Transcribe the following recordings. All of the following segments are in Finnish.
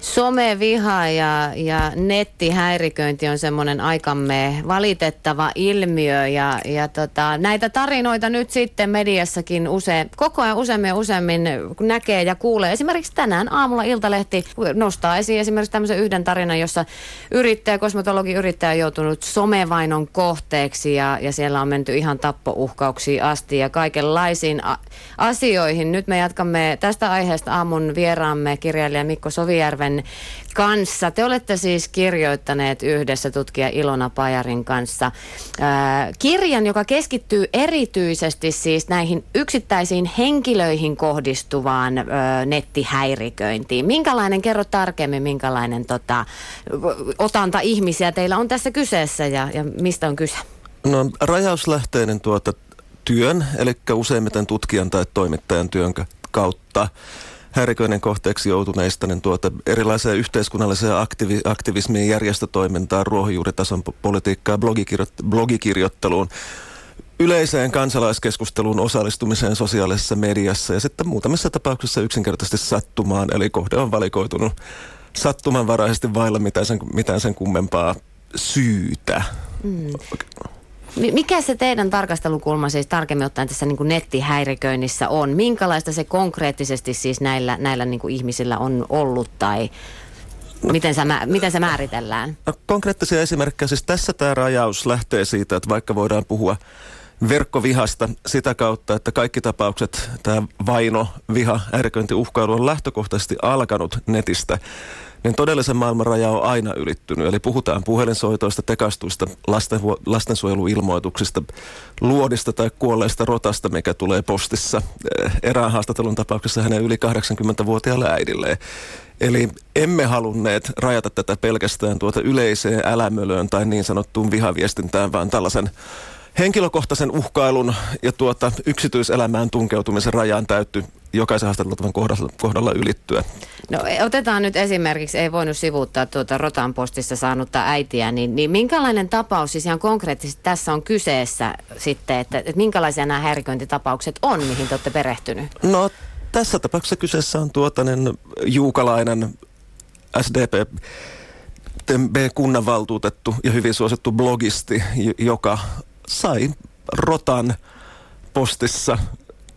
Someviha ja, ja nettihäiriköinti on semmoinen aikamme valitettava ilmiö ja, ja tota, näitä tarinoita nyt sitten mediassakin usein, koko ajan useammin ja useammin näkee ja kuulee. Esimerkiksi tänään aamulla Iltalehti nostaa esiin esimerkiksi tämmöisen yhden tarinan, jossa yrittäjä, kosmetologi yrittäjä on joutunut somevainon kohteeksi ja, ja siellä on menty ihan tappouhkauksiin asti ja kaikenlaisiin a- asioihin. Nyt me jatkamme tästä aiheesta aamun vieraamme kirjailija Mikko Sovijärven kanssa. Te olette siis kirjoittaneet yhdessä tutkija Ilona Pajarin kanssa kirjan, joka keskittyy erityisesti siis näihin yksittäisiin henkilöihin kohdistuvaan ää, nettihäiriköintiin. Minkälainen, kerro tarkemmin, minkälainen tota, otanta ihmisiä teillä on tässä kyseessä ja, ja mistä on kyse? No rajauslähteinen tuota työn, eli useimmiten tutkijan tai toimittajan työn kautta häiriköinen kohteeksi joutuneista niin tuota, erilaiseen yhteiskunnalliseen aktivi, aktivismiin, järjestötoimintaan, ruohonjuuritason politiikkaan, blogikirjo- blogikirjoitteluun, yleiseen kansalaiskeskusteluun osallistumiseen sosiaalisessa mediassa ja sitten muutamissa tapauksissa yksinkertaisesti sattumaan, eli kohde on valikoitunut sattumanvaraisesti vailla mitään sen, mitään sen kummempaa syytä. Mm. Mikä se teidän tarkastelukulma siis tarkemmin ottaen tässä niin kuin nettihäiriköinnissä on? Minkälaista se konkreettisesti siis näillä, näillä niin kuin ihmisillä on ollut tai miten se, miten se määritellään? No, konkreettisia esimerkkejä. Siis tässä tämä rajaus lähtee siitä, että vaikka voidaan puhua verkkovihasta sitä kautta, että kaikki tapaukset, tämä vaino, viha, ärköinti, uhkailu on lähtökohtaisesti alkanut netistä niin todellisen maailman raja on aina ylittynyt. Eli puhutaan puhelinsoitoista, tekastuista, lasten, lastensuojeluilmoituksista, luodista tai kuolleista rotasta, mikä tulee postissa. Eh, erään haastattelun tapauksessa hänen yli 80-vuotiaalle äidilleen. Eli emme halunneet rajata tätä pelkästään tuota yleiseen älämölöön tai niin sanottuun vihaviestintään, vaan tällaisen henkilökohtaisen uhkailun ja tuota yksityiselämään tunkeutumisen rajaan täytty jokaisen haastateltavan kohdalla, kohdalla ylittyä. No otetaan nyt esimerkiksi, ei voinut sivuuttaa tuota Rotan postissa saanutta äitiä, niin, niin minkälainen tapaus siis ihan konkreettisesti tässä on kyseessä sitten, että, että minkälaisia nämä häiriköintitapaukset on, mihin te olette perehtynyt? No tässä tapauksessa kyseessä on tuotainen juukalainen SDP B-kunnanvaltuutettu ja hyvin suosittu blogisti, joka sai rotan postissa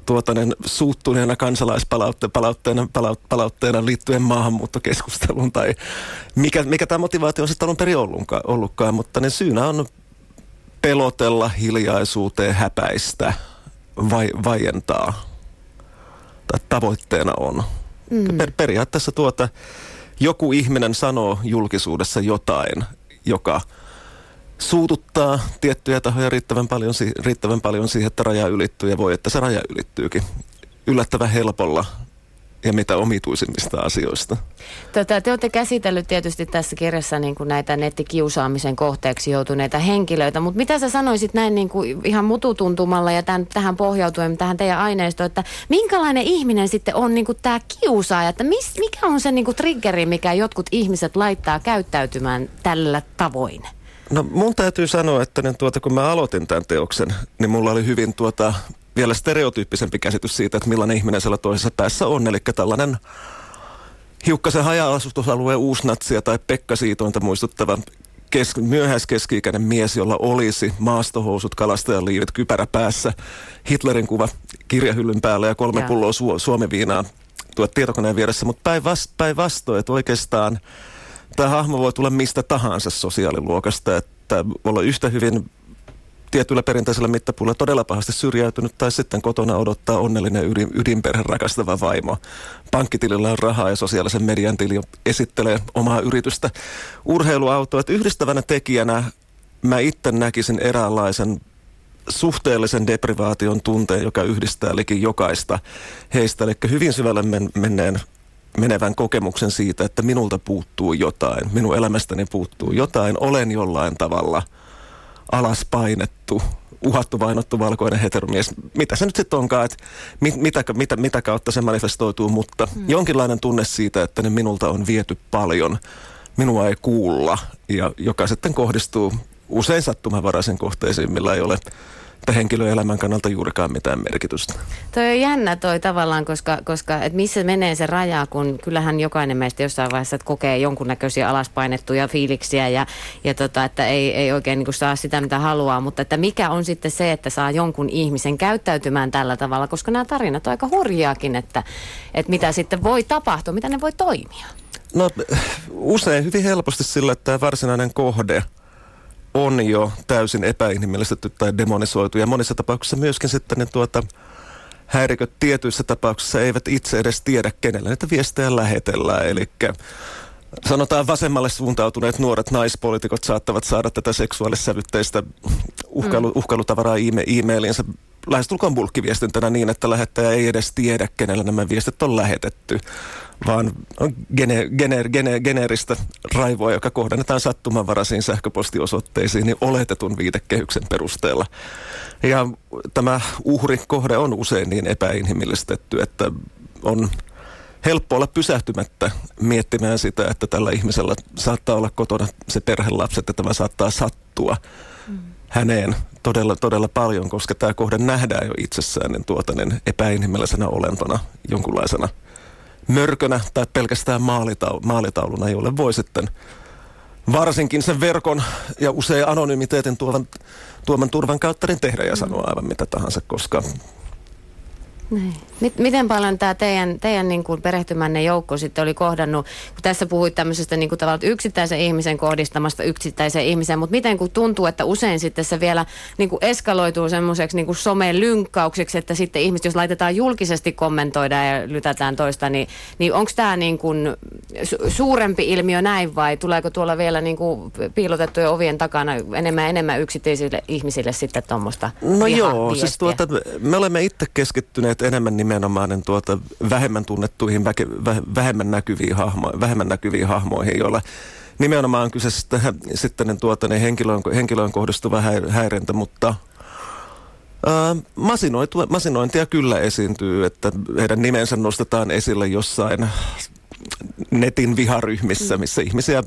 tuotainen suuttuneena kansalaispalautteena palautteena liittyen maahanmuuttokeskusteluun tai mikä, mikä tämä motivaatio on sitten alun perin ollutkaan, ollutkaan, mutta ne syynä on pelotella hiljaisuuteen häpäistä, vai, vaientaa tai tavoitteena on. Mm. Per, periaatteessa tuota, joku ihminen sanoo julkisuudessa jotain, joka – suututtaa tiettyjä tahoja riittävän paljon, riittävän paljon siihen, että raja ylittyy ja voi, että se raja ylittyykin yllättävän helpolla ja mitä omituisimmista asioista. Tota, te olette käsitellyt tietysti tässä kirjassa niin kuin näitä nettikiusaamisen kohteeksi joutuneita henkilöitä, mutta mitä sä sanoisit näin niin kuin ihan mututuntumalla ja tämän, tähän pohjautuen, tähän teidän aineistoon, että minkälainen ihminen sitten on niin kuin tämä kiusaaja, että mis, mikä on se niin kuin triggeri, mikä jotkut ihmiset laittaa käyttäytymään tällä tavoin? No mun täytyy sanoa, että niin tuota, kun mä aloitin tämän teoksen, niin mulla oli hyvin tuota, vielä stereotyyppisempi käsitys siitä, että millainen ihminen siellä toisessa päässä on. Eli tällainen hiukkasen haja-asustusalueen uusnatsia tai Pekka Siitointa muistuttava kes- myöhäiskeski-ikäinen mies, jolla olisi maastohousut, kalastajaliivit, kypärä päässä, Hitlerin kuva kirjahyllyn päällä ja kolme yeah. pulloa su- suomeviinaa tuot tietokoneen vieressä. Mutta päinvastoin, että oikeastaan – tämä hahmo voi tulla mistä tahansa sosiaaliluokasta, että voi olla yhtä hyvin tietyllä perinteisellä mittapuulla todella pahasti syrjäytynyt tai sitten kotona odottaa onnellinen ydin, ydinperhe rakastava vaimo. Pankkitilillä on rahaa ja sosiaalisen median tili esittelee omaa yritystä. Urheiluauto, että yhdistävänä tekijänä mä itse näkisin eräänlaisen suhteellisen deprivaation tunteen, joka yhdistää likin jokaista heistä. Eli hyvin syvälle men- menneen menevän kokemuksen siitä, että minulta puuttuu jotain, minun elämästäni puuttuu jotain, olen jollain tavalla alas painettu, uhattu, vainottu valkoinen heteromies. Mitä se nyt sitten onkaan, että mit, mitä, mitä, mitä kautta se manifestoituu, mutta hmm. jonkinlainen tunne siitä, että ne minulta on viety paljon, minua ei kuulla, ja joka sitten kohdistuu usein sattumanvaraisen kohteisiin, millä ei ole henkilöelämän kannalta juurikaan mitään merkitystä. Toi on jännä toi tavallaan, koska, koska et missä menee se raja, kun kyllähän jokainen meistä jossain vaiheessa kokee jonkunnäköisiä alaspainettuja fiiliksiä ja, ja tota, että ei, ei oikein niin saa sitä, mitä haluaa, mutta että mikä on sitten se, että saa jonkun ihmisen käyttäytymään tällä tavalla, koska nämä tarinat on aika hurjaakin, että, että mitä sitten voi tapahtua, mitä ne voi toimia. No usein hyvin helposti sillä, että tämä varsinainen kohde on jo täysin epäinhimillistetty tai demonisoitu. Ja monissa tapauksissa myöskin sitten ne tuota, häiriköt tietyissä tapauksissa eivät itse edes tiedä, kenelle näitä viestejä lähetellään. Eli sanotaan vasemmalle suuntautuneet nuoret naispolitiikot saattavat saada tätä seksuaalissävytteistä uhkailu, mm. uhkailutavaraa e-mailiinsa lähestulkoon bulkkiviestintänä niin, että lähettäjä ei edes tiedä, kenelle nämä viestit on lähetetty, vaan on gene, gene, gene, geneeristä raivoa, joka kohdennetaan sattumanvaraisiin sähköpostiosoitteisiin niin oletetun viitekehyksen perusteella. Ja tämä uhrikohde on usein niin epäinhimillistetty, että on helppo olla pysähtymättä miettimään sitä, että tällä ihmisellä saattaa olla kotona se perhelapset, että tämä saattaa sattua mm. häneen todella, todella paljon, koska tämä kohde nähdään jo itsessään niin tuota, niin epäinhimillisenä olentona, jonkunlaisena mörkönä tai pelkästään maalitaul- maalitauluna, jolle voi sitten varsinkin sen verkon ja usein anonymiteetin tuovan, tuoman turvan kautta niin tehdä ja sanoa aivan mitä tahansa, koska niin. Miten paljon tämä teidän, teidän niin kuin perehtymänne joukko sitten oli kohdannut, kun tässä puhuit tämmöisestä niin kuin tavallaan yksittäisen ihmisen kohdistamasta yksittäiseen ihmiseen, mutta miten kun tuntuu, että usein sitten se vielä niin kuin eskaloituu semmoiseksi niin somelynkkaukseksi, että sitten ihmiset, jos laitetaan julkisesti kommentoida ja lytätään toista, niin, niin onko tämä niin kuin su- suurempi ilmiö näin vai tuleeko tuolla vielä niin kuin piilotettujen ovien takana enemmän enemmän yksityisille ihmisille sitten tuommoista No joo, siis tuota, me olemme itse keskittyneet enemmän nimenomaan niin tuota, vähemmän tunnettuihin, väke, vähemmän, näkyviin hahmo, vähemmän näkyviin hahmoihin, joilla nimenomaan on kyse sitten, sitten niin tuota, niin henkilöön, henkilöön kohdistuva häirintä, mutta Ää, masinointia kyllä esiintyy, että heidän nimensä nostetaan esille jossain netin viharyhmissä, missä ihmisiä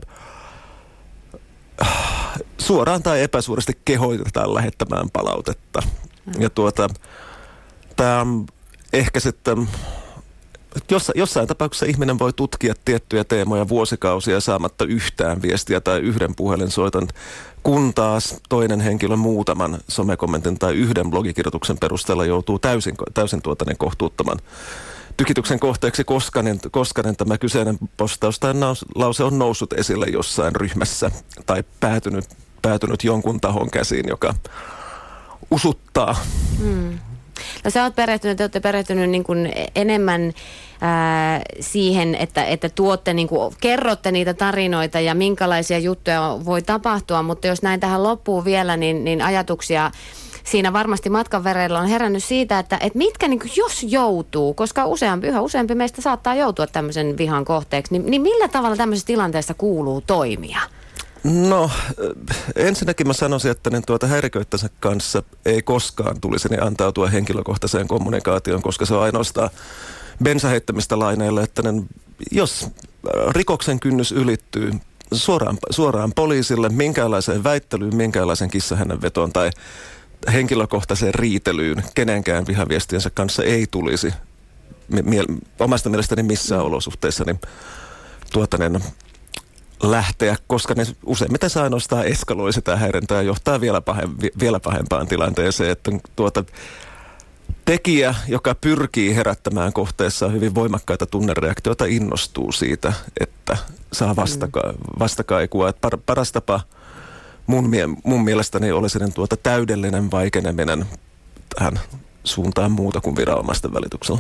suoraan tai epäsuorasti kehoitetaan lähettämään palautetta. Ja tuota, tämä ehkä sitten Jossa, jossain tapauksessa ihminen voi tutkia tiettyjä teemoja vuosikausia saamatta yhtään viestiä tai yhden puhelinsoiton, kun taas toinen henkilö muutaman somekommentin tai yhden blogikirjoituksen perusteella joutuu täysin, täysin tuota niin kohtuuttoman tykityksen kohteeksi, koska, niin, koska niin tämä kyseinen postaus tai lause on noussut esille jossain ryhmässä tai päätynyt, päätynyt jonkun tahon käsiin, joka usuttaa. Hmm. No sä oot perehtynyt, te olette perehtynyt niin kuin enemmän ää, siihen, että, että tuotte, niin kuin, kerrotte niitä tarinoita ja minkälaisia juttuja voi tapahtua, mutta jos näin tähän loppuu vielä, niin, niin ajatuksia siinä varmasti matkan verreillä on herännyt siitä, että, että mitkä niin kuin, jos joutuu, koska useampi, yhä useampi meistä saattaa joutua tämmöisen vihan kohteeksi, niin, niin millä tavalla tämmöisessä tilanteessa kuuluu toimia? No, ensinnäkin mä sanoisin, että niin tuota häiriköittänsä kanssa ei koskaan tulisi niin antautua henkilökohtaiseen kommunikaatioon, koska se on ainoastaan bensaheittämistä laineille, että niin, jos rikoksen kynnys ylittyy suoraan, suoraan poliisille, minkäänlaiseen väittelyyn, minkäänlaisen kissahänen vetoon tai henkilökohtaiseen riitelyyn kenenkään vihaviestiensä kanssa ei tulisi. Mie- omasta mielestäni missään olosuhteissa niin tuota, niin, lähteä, koska ne useimmiten se ainoastaan eskaloi sitä häirintää ja johtaa vielä, pahem, vielä pahempaan tilanteeseen, että tuota, tekijä, joka pyrkii herättämään kohteessa hyvin voimakkaita tunnereaktioita, innostuu siitä, että saa vastaka- mm. vastakaikua. Että par- paras tapa mun, mie- mun mielestäni olisi niin tuota täydellinen vaikeneminen tähän suuntaan muuta kuin viranomaisten välityksellä.